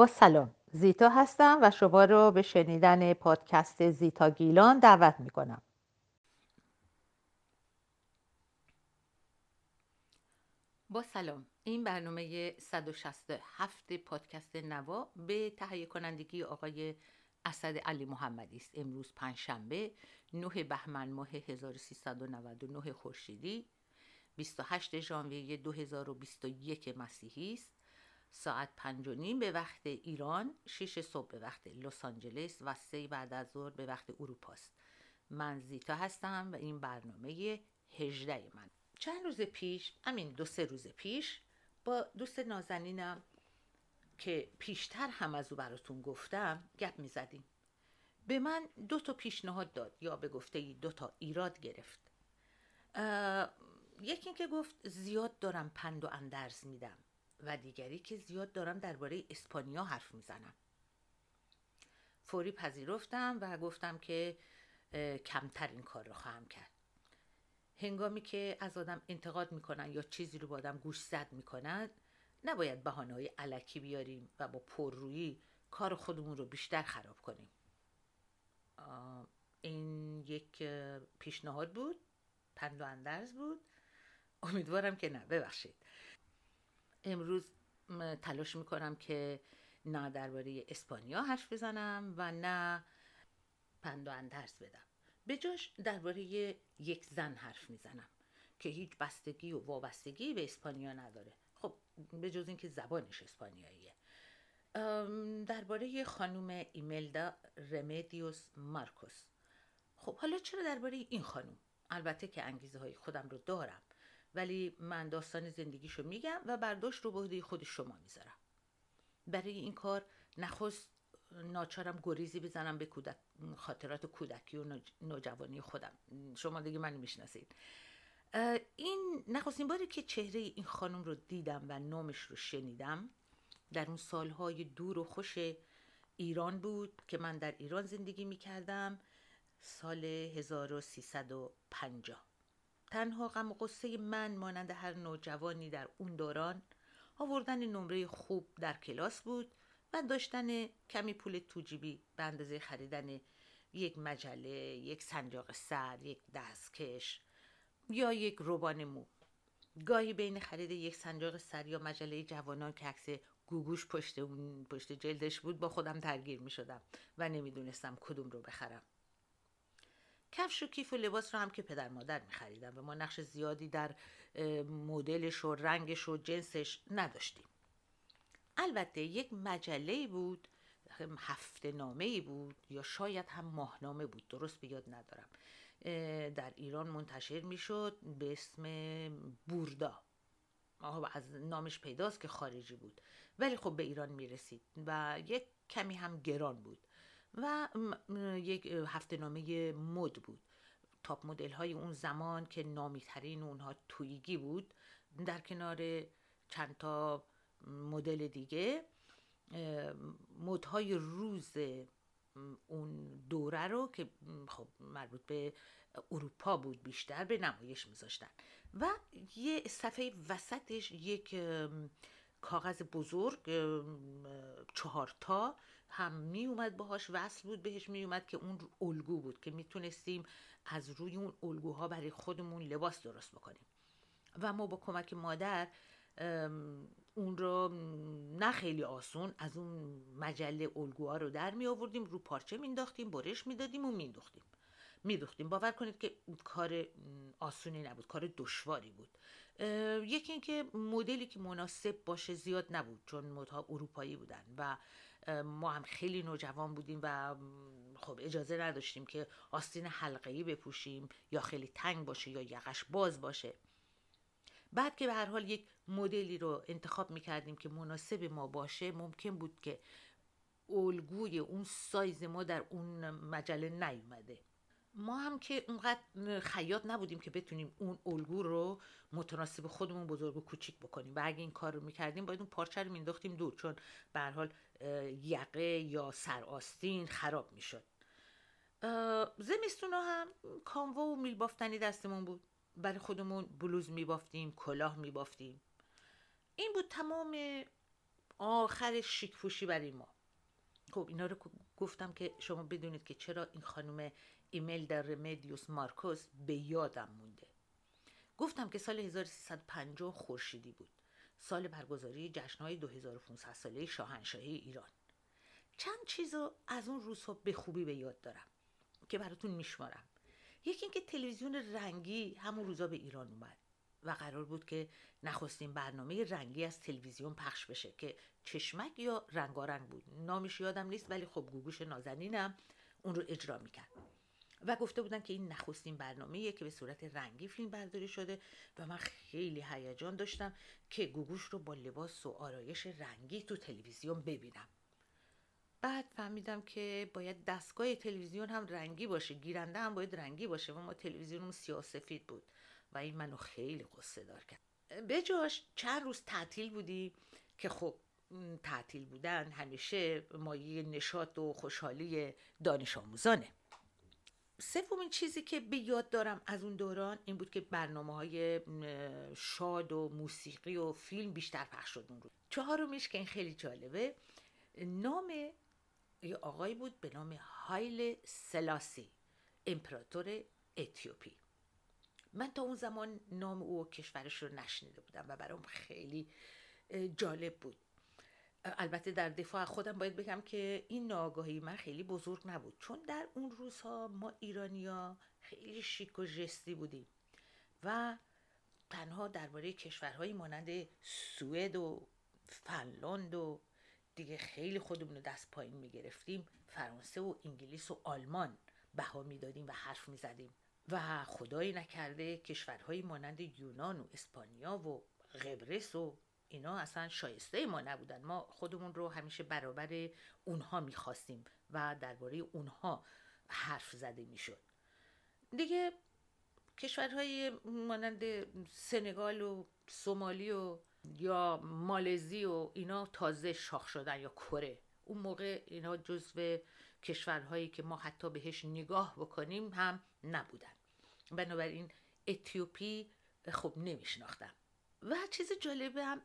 با سلام. زیتا هستم و شما رو به شنیدن پادکست زیتا گیلان دعوت می کنم با سلام. این برنامه 167 پادکست نوا به تهیه کنندگی آقای اسد علی محمدی است. امروز پنجشنبه 9 بهمن ماه 1399 خورشیدی 28 ژانویه 2021 مسیحی است. ساعت پنج و نیم به وقت ایران شش صبح به وقت لس آنجلس و سه بعد از ظهر به وقت اروپا است من زیتا هستم و این برنامه هجده من. چند روز پیش همین دو سه روز پیش با دوست نازنینم که پیشتر هم از او براتون گفتم گپ می زدیم به من دو تا پیشنهاد داد یا به گفته دو تا ایراد گرفت. یکی اینکه گفت زیاد دارم پند و اندرز میدم. و دیگری که زیاد دارم درباره اسپانیا حرف می‌زنم. فوری پذیرفتم و گفتم که کمتر این کار رو خواهم کرد. هنگامی که از آدم انتقاد می‌کنن یا چیزی رو با آدم گوش زد می‌کنن نباید بحانه های علکی بیاریم و با پررویی کار خودمون رو بیشتر خراب کنیم. این یک پیشنهاد بود پند و اندرز بود. امیدوارم که نه. ببخشید. امروز تلاش می‌کنم که نه درباره اسپانیا حرف بزنم و نه پند و اندرز بدم. به جاش درباره یک زن حرف می‌زنم که هیچ بستگی و وابستگی به اسپانیا نداره. خب به جز اینکه زبانش اسپانیاییه. درباره خانم ایملدا رمدیوس مارکوس. خب حالا چرا درباره این خانم؟ البته که انگیزه های خودم رو دارم. ولی من داستان زندگیشو میگم و برداشت رو به خود شما می‌ذارم. برای این کار نخست ناچارم گریزی بزنم به کودک خاطرات کودکی و نوجوانی خودم. شما دیگه من می‌شناسید. این نخستین باری که چهره این خانم رو دیدم و نامش رو شنیدم در اون سالهای دور و خوش ایران بود که من در ایران زندگی می‌کردم سال 1350 تنها غم و قصه من مانند هر نوجوانی در اون دوران آوردن نمره خوب در کلاس بود و داشتن کمی پول توجیبی به اندازه خریدن یک مجله، یک سنجاق سر، یک دستکش یا یک روبان مو. گاهی بین خرید یک سنجاق سر یا مجله جوانان که عکس گوگوش پشت پشت جلدش بود با خودم درگیر می شدم و نمی‌دونستم کدوم رو بخرم. کفش و کیف و لباس رو هم که پدر مادر می خریدم و ما نقش زیادی در مدلش و رنگش و جنسش نداشتیم. البته یک مجله بود هفته نامه بود یا شاید هم ماهنامه بود درست به یاد ندارم. در ایران منتشر می‌شد به اسم بوردا. از نامش پیداست که خارجی بود. ولی خب به ایران می‌رسید و یک کمی هم گران بود. و یک هفته نامه مد بود. تاپ مدل های اون زمان که نامی ترین اونها تویگی بود در کنار چند تا مدل دیگه مدهای روز اون دوره رو که خب مربوط به اروپا بود بیشتر به نمایش میذاشتن. و یه صفحه وسطش یک کاغذ بزرگ چهارتا هم می اومد باهاش وصل بود بهش می اومد که اون الگو بود که می‌تونستیم از روی اون الگوها برای خودمون لباس درست بکنیم. و ما با کمک مادر اون رو نه خیلی آسون از اون مجله الگوها رو در می آوردیم رو پارچه مینداختیم برش می‌دادیم و مینداختیم میدوختیم. باور کنید که کار آسونی نبود کار دشواری بود. یکی اینکه مدلی که مناسب باشه زیاد نبود چون مدها اروپایی بودن و ما هم خیلی نوجوان بودیم و خب اجازه نداشتیم که آستین حلقه‌ای بپوشیم یا خیلی تنگ باشه یا یقش باز باشه. بعد که به هر حال یک مدلی رو انتخاب می‌کردیم که مناسب ما باشه ممکن بود که الگوی اون سایز ما در اون مجله نیومده. ما هم که اونقدر خیاط نبودیم که بتونیم اون الگو رو متناسب خودمون بزرگ و کوچیک بکنیم. و اگه این کار رو می‌کردیم باید اون پارچه رو مینداختیم دور چون به حال یقه یا سر آستین خراب می‌شد. زمستون هم کاموا و میل بافتنی دستمون بود. برای خودمون بلوز میبافتیم کلاه میبافتیم. این بود تمام آخر شیک پوشی برای ما. خب اینا رو گفتم که شما بدونید که چرا این خانم ایمیل در رمدیوس مارکوس به یادم مونده. گفتم که سال 1350 خورشیدی بود. سال برگزاری جشنهای 2500 ساله شاهنشاهی ایران. چند چیز رو از اون روزها به خوبی به یاد دارم که براتون میشمارم. یکی اینکه تلویزیون رنگی همون روزا به ایران اومد و قرار بود که نخستین برنامه رنگی از تلویزیون پخش بشه که چشمک یا رنگارنگ بود. نامش یادم نیست ولی خب گوگوش نازنینم اون رو اجرا می‌کرد. و گفته بودن که این نخستین برنامه که به صورت رنگی فیلم برداری شده و من خیلی هیجان داشتم که گوگوش رو با لباس و آرایش رنگی تو تلویزیون ببینم. بعد فهمیدم که باید دستگاه تلویزیون هم رنگی باشه گیرنده هم باید رنگی باشه و ما تلویزیونمون سیاسفید بود و این منو خیلی قصه دار کرد. به جاش چند روز تعطیل بودی که خب تعطیل بودن همیشه مایه نشاط و خوشحالی دانش آموزانه. سومین چیزی که به یاد دارم از اون دوران این بود که برنامه های شاد و موسیقی و فیلم بیشتر پخش شد اون رو چهارمیش که این خیلی جالبه نام یه آقایی بود به نام هایل سلاسی امپراتور اتیوپی. من تا اون زمان نام او و کشورش رو نشنیده بودم و برام خیلی جالب بود. البته در دفاع خودم باید بگم که این ناگاهی من خیلی بزرگ نبود. چون در اون روزها ما ایرانیا خیلی شیک و جستی بودیم و تنها درباره کشورهایی مانند سوئد و فنلاند و دیگه خیلی خودمون رو دست پایین می‌گرفتیم. فرانسه و انگلیس و آلمان بها می‌دادیم و حرف می‌زدیم. و خدایی نکرده کشورهایی مانند یونان و اسپانیا و قبرس و اینا اصلا شایسته ما نبودن. ما خودمون رو همیشه برابر اونها می‌خواستیم و درباره اونها حرف زده می‌شد. دیگه کشورهای مانند سنگال و سومالی و یا مالزی و اینا تازه شاخ شدن یا کره. اون موقع اینا جزو کشورهایی که ما حتی بهش نگاه بکنیم هم نبودن. بنابراین اتیوپی خب نمیشناختم و چیز جالبه هم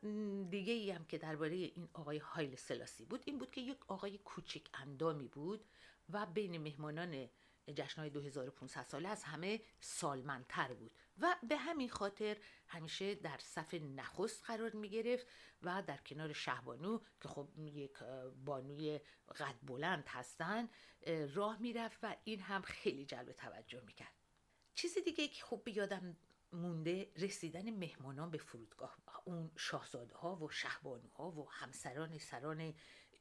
دیگه ای هم که درباره این آقای هایل سلاسی بود این بود که یک آقای کوچک اندامی بود و بین مهمانان جشنهای 2500 ساله از همه سالمندتر بود و به همین خاطر همیشه در صف نخست قرار می گرفت و در کنار شهبانو که خب یک بانوی قد بلند هستن راه می‌رفت و این هم خیلی جلب توجه می‌کرد. چیز دیگه که خوب یادم مونده رسیدن مهمانان به فرودگاه. اون شاهزاده ها و شهبانوها و همسران سران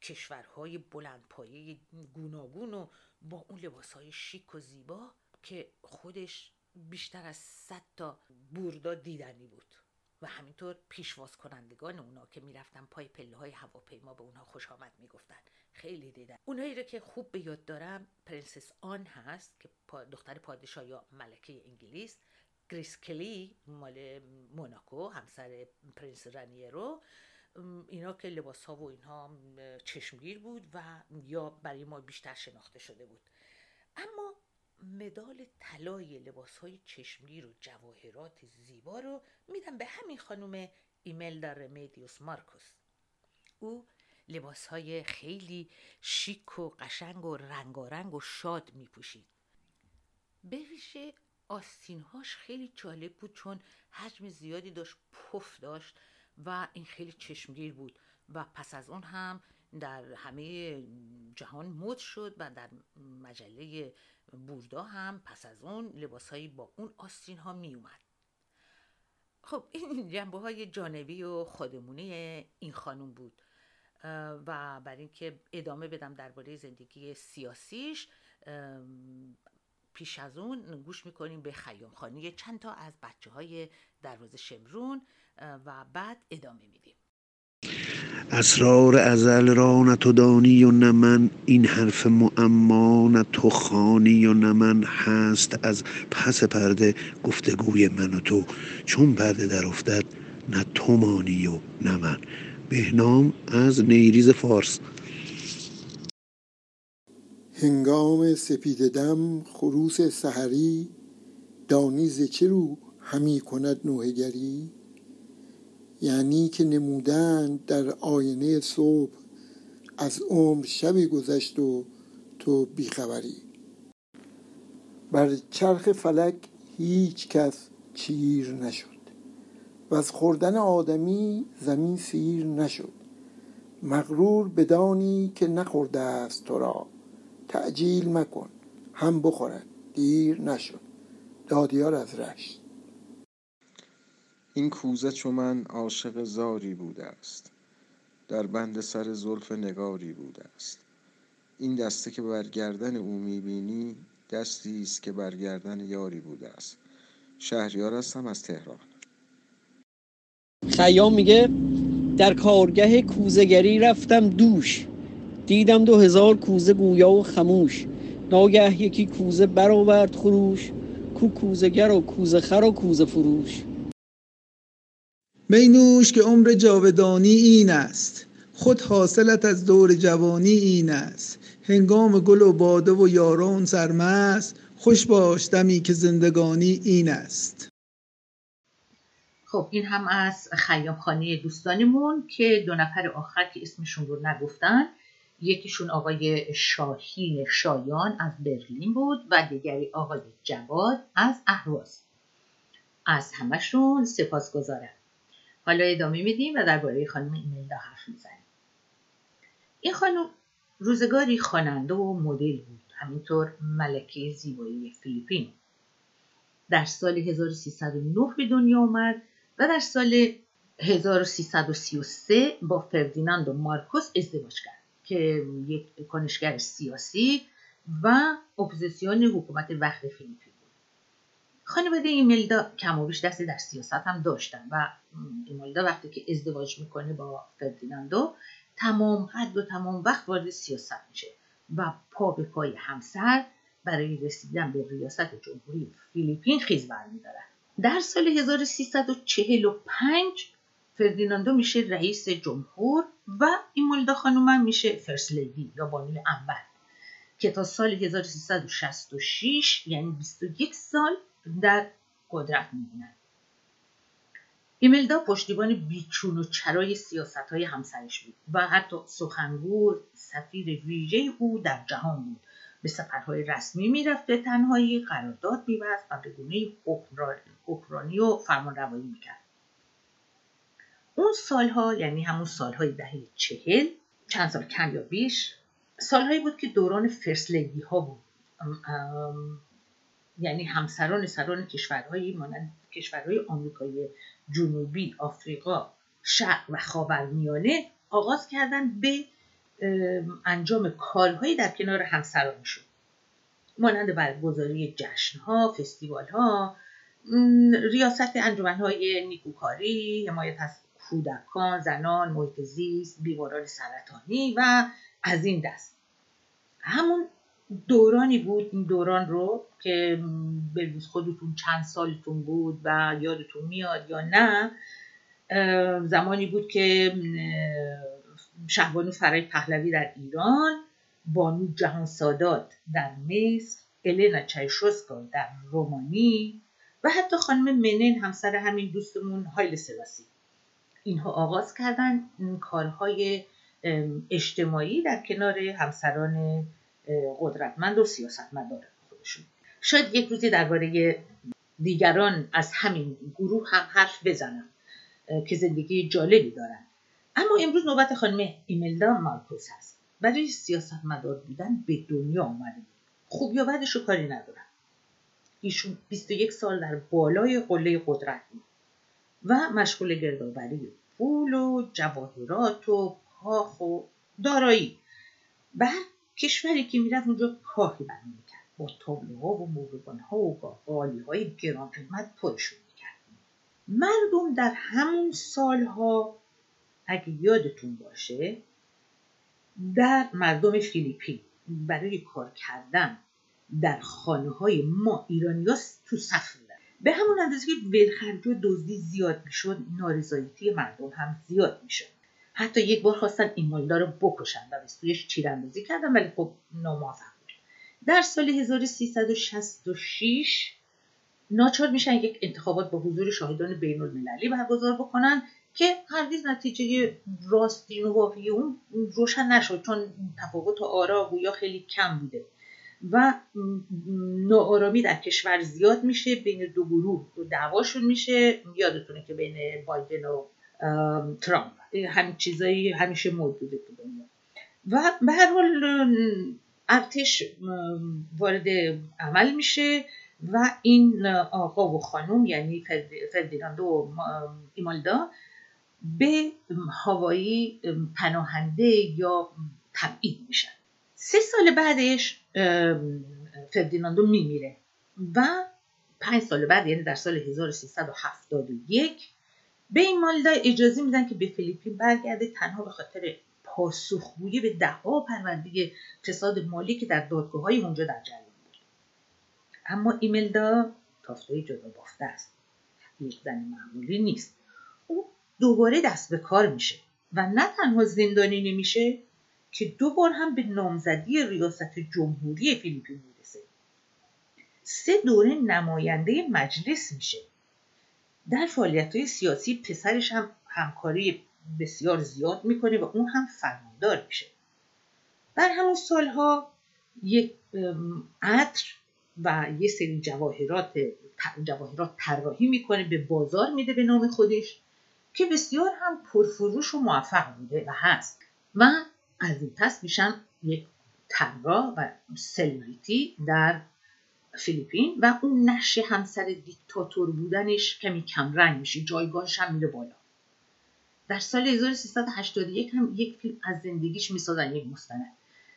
کشورهای بلندپایه گوناگون و با اون لباس های شیک و زیبا که خودش بیشتر از صد تا بوردا دیدنی بود. و همینطور پیشواز کنندگان اونا که می‌رفتن پای پله های هواپیما به اونها خوش آمد می‌گفتن. خیلی دیدن. اونایی رو که خوب به یاد دارم پرنسس آن هست که دختر پادشاه یا ملکه انگلیس گریس کلی مال موناکو همسر پرنس رنیرو اینا که لباس ها و اینها چشمگیر بود و یا برای ما بیشتر شناخته شده بود. اما مدال طلای لباس های چشمگیر و جواهرات زیبا رو میدم به همین خانم ایملدا رمدیوس مارکوس. او لباس های خیلی شیک و قشنگ و رنگارنگ و شاد می پوشید به ویژه آستینهاش خیلی جالب بود چون حجم زیادی داشت پف داشت و این خیلی چشمگیر بود و پس از اون هم در همه جهان مد شد و در مجله بوردا هم پس از اون لباسهایی با اون آستین ها می اومد خب این جنبه های جانبی و خودمونی این خانم بود و بر اینکه ادامه بدم درباره زندگی سیاسیش پیش از اون گوش می‌کنیم به خیام خانی چند تا از بچه های دروازه شمرون و بعد ادامه میدیم. اسرار ازل را نه تو دانی و نه من این حرف معما نه تو خانی و نه من هست از پس پرده گفتگوی من و تو. چون پرده در افتد نه تو مانی و نه من. بهنام از نیریز فارس. هنگام سپید دم خروس سحری دانیز چه رو همی کند نوهگری؟ یعنی که نمودند در آینه صبح از عمر شبی گذشت و تو بیخبری. بر چرخ فلک هیچ کس چیر نشد. و از خوردن آدمی زمین سیر نشد. مغرور بدانی که نخورده است تو را. تعجیل مکن. هم بخورد. دیر نشد. دادیار از رشت. این کوزه چو من عاشق زاری بوده است. در بند سر زلف نگاری بوده است. این دسته که بر گردن او می‌بینی دستی است که بر گردن یاری بوده است. شهریار هستم از تهران. خیام میگه در کارگه کوزگری رفتم دوش. دیدم دو هزار کوزه گویا و خموش. ناگه یکی کوزه برآورد خروش کو کوزگر و کوزه خر و کوزه فروش. مینوش که عمر جاودانی این است. خود حاصلت از دور جوانی این است. هنگام گل و باده و یاران سرمست خوش باش دمی که زندگانی این است. خب این هم از خیام خانه دوستانمون که دو نفر آخر که اسمشون رو نگفتن یکیشون آقای شاهین شایان از برلین بود و دیگری آقای جواد از اهواز. از همشون سپاس گذارم حالا ادامه میدیم و درباره خانم ایملدا حرف می‌زنیم. این خانم روزگاری خواننده و مدل بود همینطور ملکه زیبایی فیلیپین. در سال 1309 به دنیا آمد و در سال 1333 با فردیناندو مارکوس ازدواج کرد. که یک کنشگر سیاسی و اپوزیسیون حکومت وقت فیلیپین بود. خانواده ایملدا کم و بیش دست در سیاست هم داشتن و ایملدا وقتی که ازدواج می‌کنه با فردیناندو تمام قد و تمام وقت وارد سیاست میشه و پا به پای همسر برای رسیدن به ریاست جمهوری فیلیپین خیز برمیدارد. در سال 1345 فردیناندو میشه رئیس جمهور و ایمولدا خانومم میشه فرست لیدی یا بانوی اول که تا سال 1366 یعنی 21 سال در قدرت میمونن ایملدا پشتیبان بیچون و چرای سیاست های همسرش بود و حتی سخنگور سفیر ویژه او در جهان بود. به سفرهای رسمی می‌رفت به تنهایی قرارداد میبست و به گونه حکمرانی و فرمانروایی می‌کرد. اون سالها یعنی همون سالهای دهه چهل چند سال کم یا بیش سالهایی بود که دوران فرست ها بود یعنی همسران سران کشورهایی مانند کشورهای آمریکای جنوبی آفریقا شرق و خاورمیانه آغاز کردن به انجام کارهایی در کنار همسرانشون. مانند برگزاری جشنها فستیوالها ریاست انجمنهای نیکوکاری حمایت از کودکان زنان محیط زیست بیماران سرطانی و از این دست. همون دورانی بود این دوران رو که بروز خودتون چند سالتون بود و یادتون میاد یا نه زمانی بود که شهبانو فرای پهلوی در ایران بانو جهان سادات در مصر النا چایشوسکا در رومانی و حتی خانم منن همسر همین دوستمون هایل سلاسی اینها آغاز کردن کارهای اجتماعی در کنار همسران قدرتمند و سیاستمدار خودشون. شاید یک روزی درباره دیگران از همین گروه هم حرف بزنم که زندگی جالبی دارن. اما امروز نوبت خانم ایملدا مارکوس هست. برای سیاستمدار بودن به دنیا آمده خوب یا بدش کاری ندارم. ایشون 21 سال در بالای قله قدرت بود. و مشغول گردآوری پول و جواهرات و کاخ و دارایی. به کشوری که می‌رفت اونجا کاخی بنا می‌کرد. با تابلوها و ها و قالی های گران قیمت پرشون می‌کرد. مردم در همون سالها اگه یادتون باشه در مردم فیلیپین برای کار کردن در خانه های ما ایرانی تو صف به همون اندازه که ولخرجی و دزدی زیاد می‌شد نارضایتی مردم هم زیاد می‌شد. حتی یک بار خواستن این مالدار رو بکشن و به سویش تیراندازی کردن ولی خب ناموفق بود. در سال 1366 ناچار میشن یک انتخابات با حضور شاهدان بین المللی برگزار بکنن که هرگز نتیجه راستین و واقعی اون روشن نشد چون تفاوت آرا گویا خیلی کم بوده. و ناآرامی در کشور زیاد میشه بین دو گروه دو دعواشون میشه. یادتونه که بین بایدن و ترامپ. همین چیزایی همیشه موجوده تو دنیا. و به هر حال ارتش وارد عمل میشه و این آقا و خانم یعنی فردیناندو و ایمالدا به هوایی پناهنده یا تبعید میشن. سه سال بعدش فردیناندو میمیره و پنج سال بعد یعنی در سال 1371 به این مالدا اجازه میدن که به فیلیپین برگرده تنها به خاطر پاسخگویی به دهها پرونده فساد مالی که در دادگاه های اونجا در جریان بود. اما ایملدا تافتای جدا بافته است. یک زن معمولی نیست. او دوباره دست به کار میشه و نه تنها زندانی نمیشه که دو بار هم به نامزدی ریاست جمهوری فیلیپین می‌رسه. سه دوره نماینده مجلس میشه. در فعالیت های سیاسی پسرش هم همکاری بسیار زیاد می‌کنه و اون هم فرماندار میشه. در همون سالها یک عطر و یه سری جواهرات جواهرات طراحی می‌کنه به بازار میده به نام خودش که بسیار هم پرفروش و موفق بوده و هست. و از این پس میشن یک طراح و سلبریتی در فیلیپین و اون نقش همسر دیکتاتور بودنش کمی کمرنگ میشه. جایگاهش هم میره بالا. در سال 1381 هم یک فیلم از زندگیش می‌سازن یک مستند.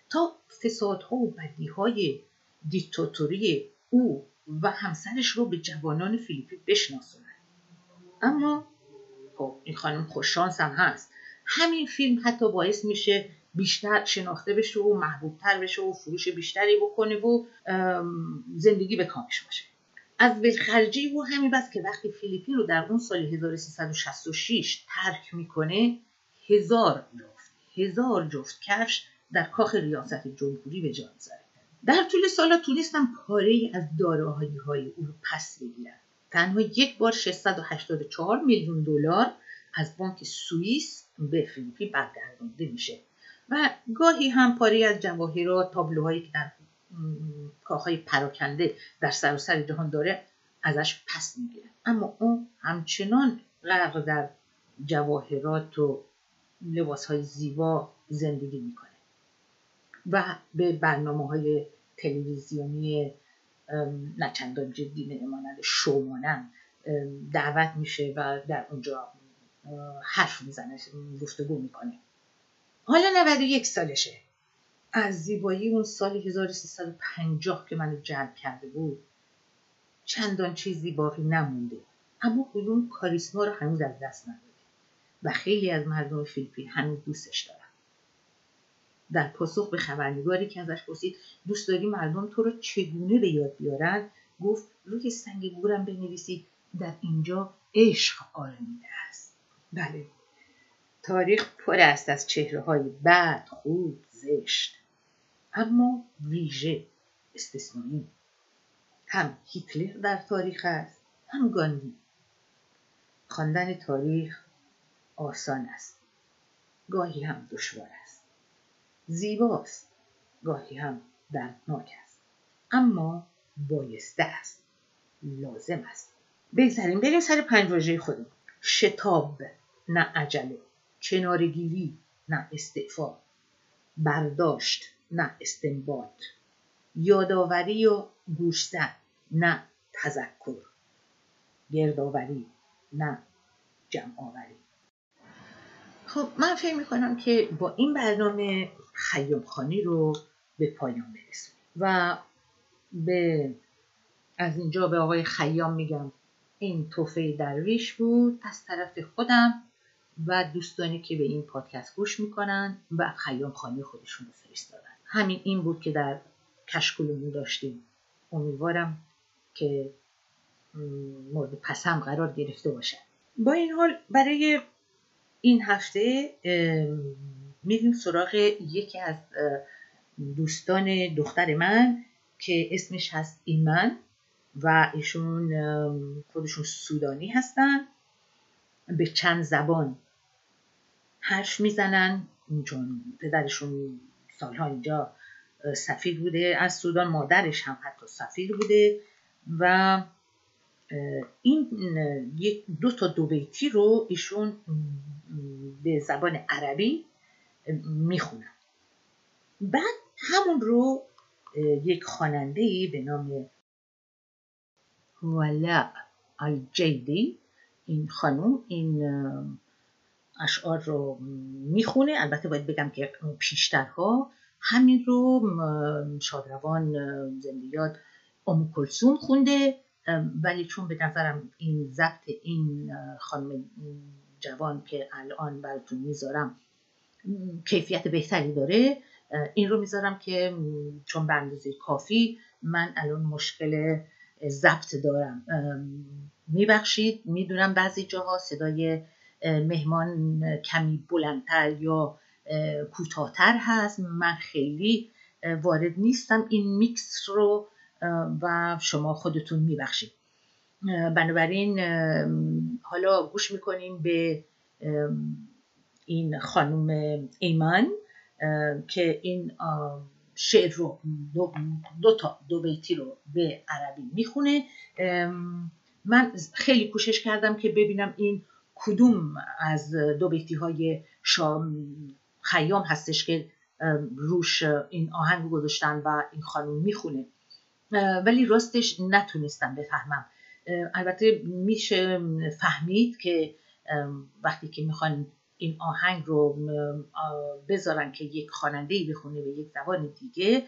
تا فسادها و بدیهای دیکتاتوری او و همسرش رو به جوانان فیلیپین بشناسونن. اما خب این خانم خوششانس هم هست. همین فیلم حتی باعث میشه بیشتر شناخته بشه و محبوبتر بشه و فروش بیشتری بکنه و زندگی به کامش باشه. از ولخرجی و همین بس که وقتی فیلیپین رو در اون سال 1366 ترک می‌کنه هزار جفت هزار جفت کفش در کاخ ریاست جمهوری به جا می‌ذاره. در طول سالا تونستم پاره از داراهایی های او رو پس بگیرن تنها یک بار 684 میلیون دلار از بانک سوئیس به فیلیپین برگردانده میشه. و گاهی هم پاره از جواهرات تابلوهایی که در کاخهای پراکنده در سراسر جهان داره ازش پس می‌گیره. اما اون همچنان غرق در جواهرات و لباس های زیبا زندگی می‌کنه. و به برنامه های تلویزیونی نچندان جدی مانند شومانم دعوت میشه و در اونجا حرف می‌زنه گفتگو می‌کنه. حالا 91 سالشه. از زیبایی اون سال 1350 که منو جلب کرده بود چندان چیزی باقی نمونده. اما اون کاریسما رو هنوز از دست نداده. و خیلی از مردم فیلیپین هنوز دوستش دارن. در پاسخ به خبرنگاری که ازش پرسید دوست داری مردم تو رو چگونه به یاد بیارن؟ گفت روی سنگ گورم بنویسید در اینجا عشق آرمیده است. بله. تاریخ پر است از چهره های بد خوب زشت. اما ویژه استثنایی. هم هیتلر در تاریخ است هم گاندی. خواندن تاریخ آسان است. گاهی هم دشوار است. زیباست گاهی هم دردناک است. اما بایسته است لازم است. بگذاریم بریم سر پنج واژه خودمون. شتاب نه عجله. کنارگیری نه استعفا. برداشت نه استنباط. یادآوری و گوشزد نه تذکر. گردآوری نه جمعآوری. خب من فکر می‌کنم که با این برنامه خیام خانی رو به پایان برسونیم. و به از اینجا به آقای خیام میگم این توفه درویش بود. از طرف خودم و دوستانی که به این پادکست گوش می‌کنن و خیام خانی خودشون رو فرستادن. همین این بود که در کشکولمون داشتیم. امیدوارم که مورد پسم قرار گرفته باشن با این حال برای این هفته میریم سراغ یکی از دوستان دختر من که اسمش هست ایمن و ایشون خودشون سودانی هستن. به چند زبان حرف می‌زنن. چون پدرشون سالها اینجا سفیر بوده. از سودان مادرش هم حتی سفیر بوده و این دو تا دو بیتی رو ایشون به زبان عربی می‌خونن. بعد همون رو یک خواننده به نام ولا الجیدی این خانوم این اشعار رو می‌خونه. البته باید بگم که پیشترها همین رو شادروان زندیات ام کلسوم خونده. ولی چون به نظرم این ضبط این خانم جوان که الان براتون می‌ذارم کیفیت بهتری داره این رو می‌ذارم که چون به اندازه کافی من الان مشکل ضبط دارم. میبخشید می‌دونم بعضی جاها صدای مهمان کمی بلندتر یا کوتاهتر هست. من خیلی وارد نیستم این میکس رو و شما خودتون میبخشید. بنابراین حالا گوش می‌کنیم به این خانم ایمان که این شعر رو دو, دو تا دو بیتی رو به عربی می‌خونه. من خیلی کوشش کردم که ببینم این کدوم از دو بیتی های خیام هستش که روش این آهنگ گذاشتن و این خانم می‌خونه. ولی راستش نتونستم بفهمم. البته میشه فهمید که وقتی که می‌خوان این آهنگ رو بذارن که یک خواننده ای بخونه به یک زبان دیگه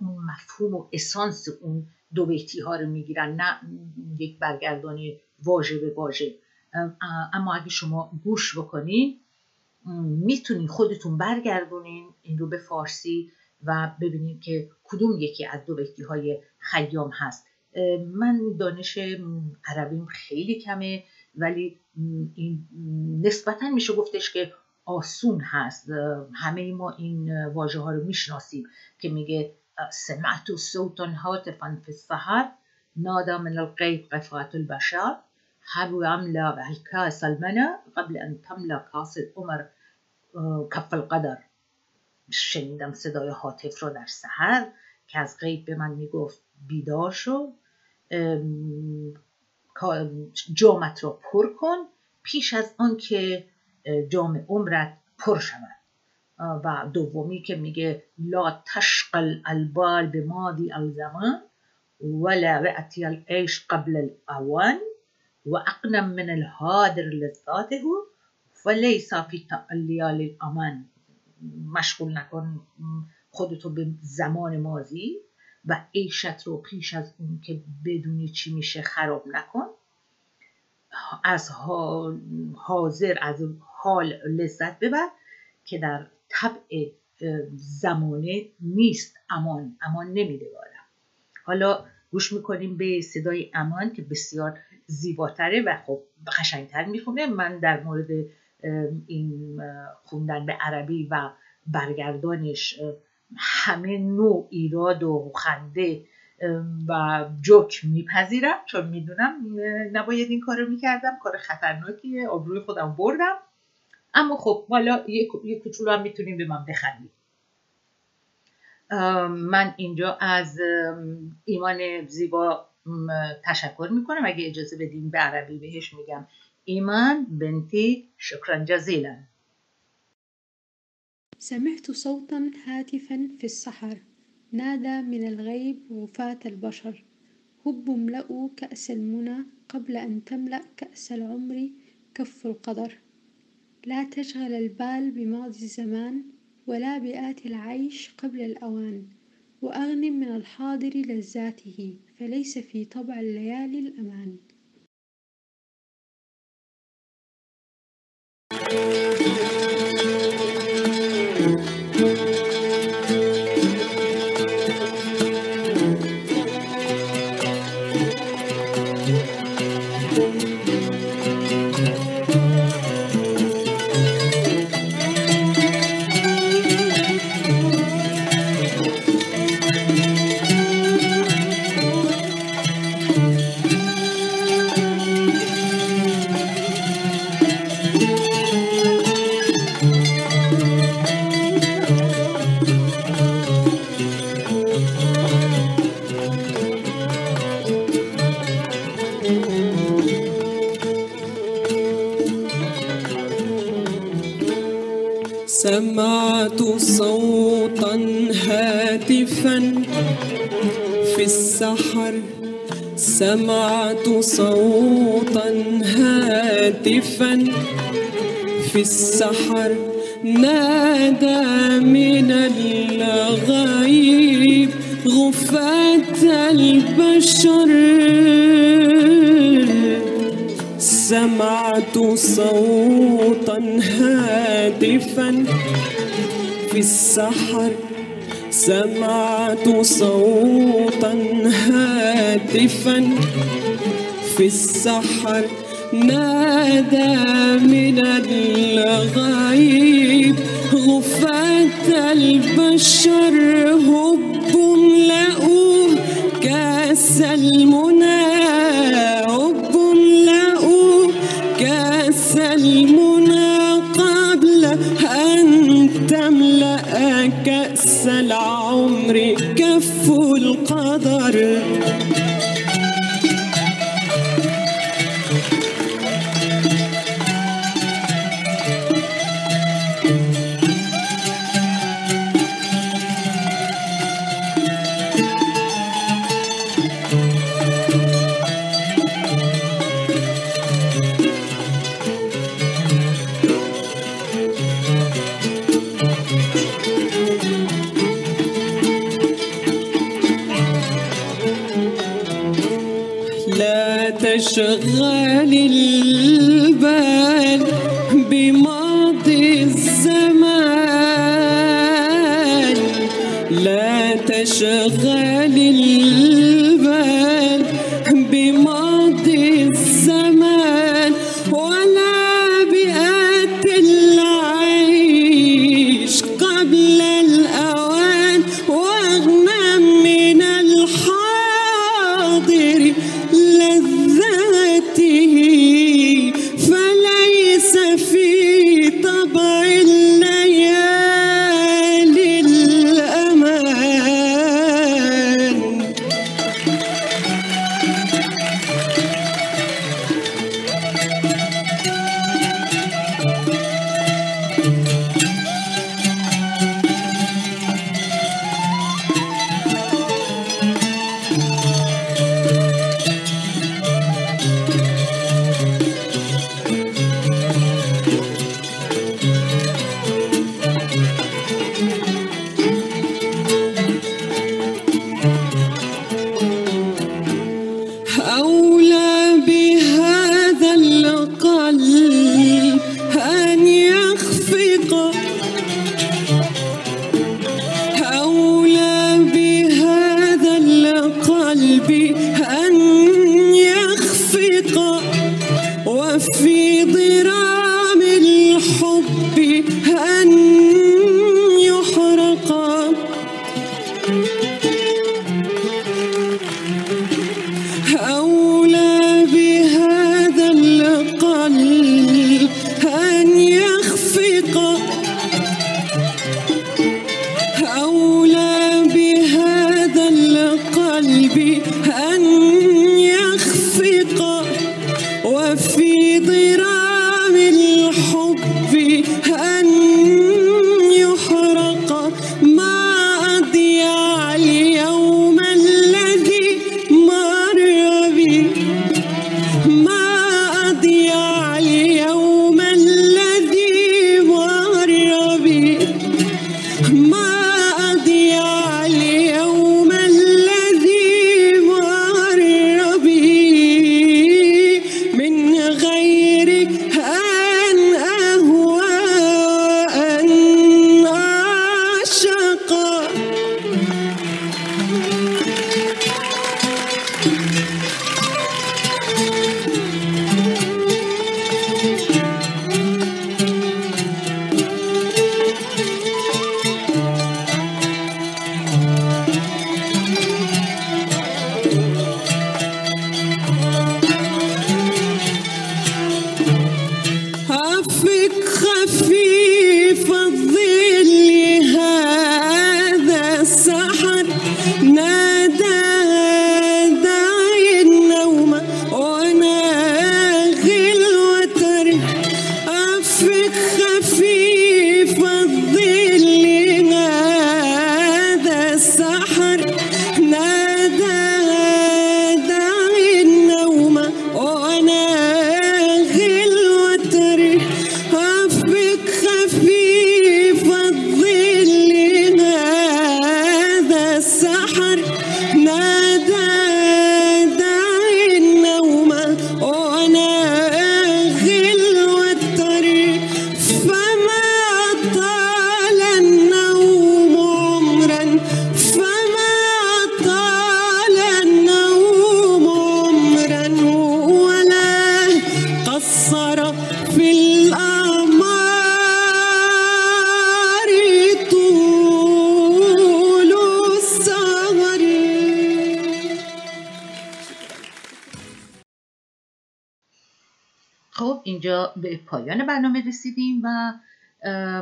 اون مفهوم و اسانس اون دو بیتی ها رو می‌گیرن نه یک برگردانی واژه به واژه. اما اگه شما گوش بکنین می‌تونین خودتون برگردونین این رو به فارسی و ببینید که کدوم یکی از دو بیتی های خیام هست. من دانش عربیم خیلی کمه ولی این نسبتا میشه گفتش که آسون هست. همه ما این واژه ها رو می‌شناسیم که میگه سمعت صوتا هاتفا فی السحر نادا من الغیب قفات البشر. حبو املا الكاس المنى قبل ان تملا کاس العمر کف القدر. شنیدم صدای حاطف رو در سحر که از غیب به من می‌گفت بیدار شو جامت را پر کن پیش از آن که جام عمرت پر شود. و دومی که میگه لا تشقل البال به مادی الزمان ولا رأتی العیش قبل الاوان و اقنم من الهادر لذاته فلیس فی تعلیا للامان مشغول نکن خودتو به زمان ماضی و عیشت رو پیش از اون که بدونی چی میشه خراب نکن. از حاضر از حال لذت ببر که در طبع زمانه نیست. امان امان نمیده بالا حالا گوش می‌کنیم به صدای امان که بسیار زیباتره و خب قشنگتر می‌خونه. من در مورد این خوندن به عربی و برگردانش همه نوع ایراد و خنده و جوک میپذیرم چون می‌دونم نباید این کارو می‌کردم. کار خطرناکیه. آبروی خودم بردم. اما خب حالا یه کوچولو هم می‌تونیم به من بخندید من اینجا از ایمان زیبا تشکر میکنم. اگه اجازه بدین به عربی بهش میگم. ایمان بنتی شکرا جزیلا. سمعت صوتا هاتفا في السحر. نادى من الغيب غفاة البشر. هب املأوا كأس المنى قبل أن تملأ كأس العمر كف القدر. لا تشغل البال بماضي الزمان ولا بآتي العيش قبل الأوان. وأغنم من الحاضر لذاته. فليس في طبع الليالي الأمان. سمعت صوتا هاتفا في السحر نادى من الغيب غفاة البشر. سمعت صوتا هاتفا في السحر سمعت صوتا هاتفا في السحر نادى من الغيب غفاة البشر هب لقوه كاس المنى سل عمري كف القدر.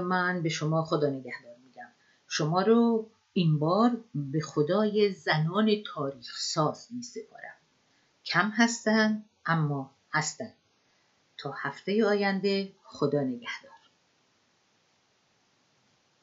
من به شما خدا نگهدار میگم. شما رو این بار به خدای زنان تاریخ ساز می سپارم کم هستن اما هستن. تا هفته آینده خدا نگهدار.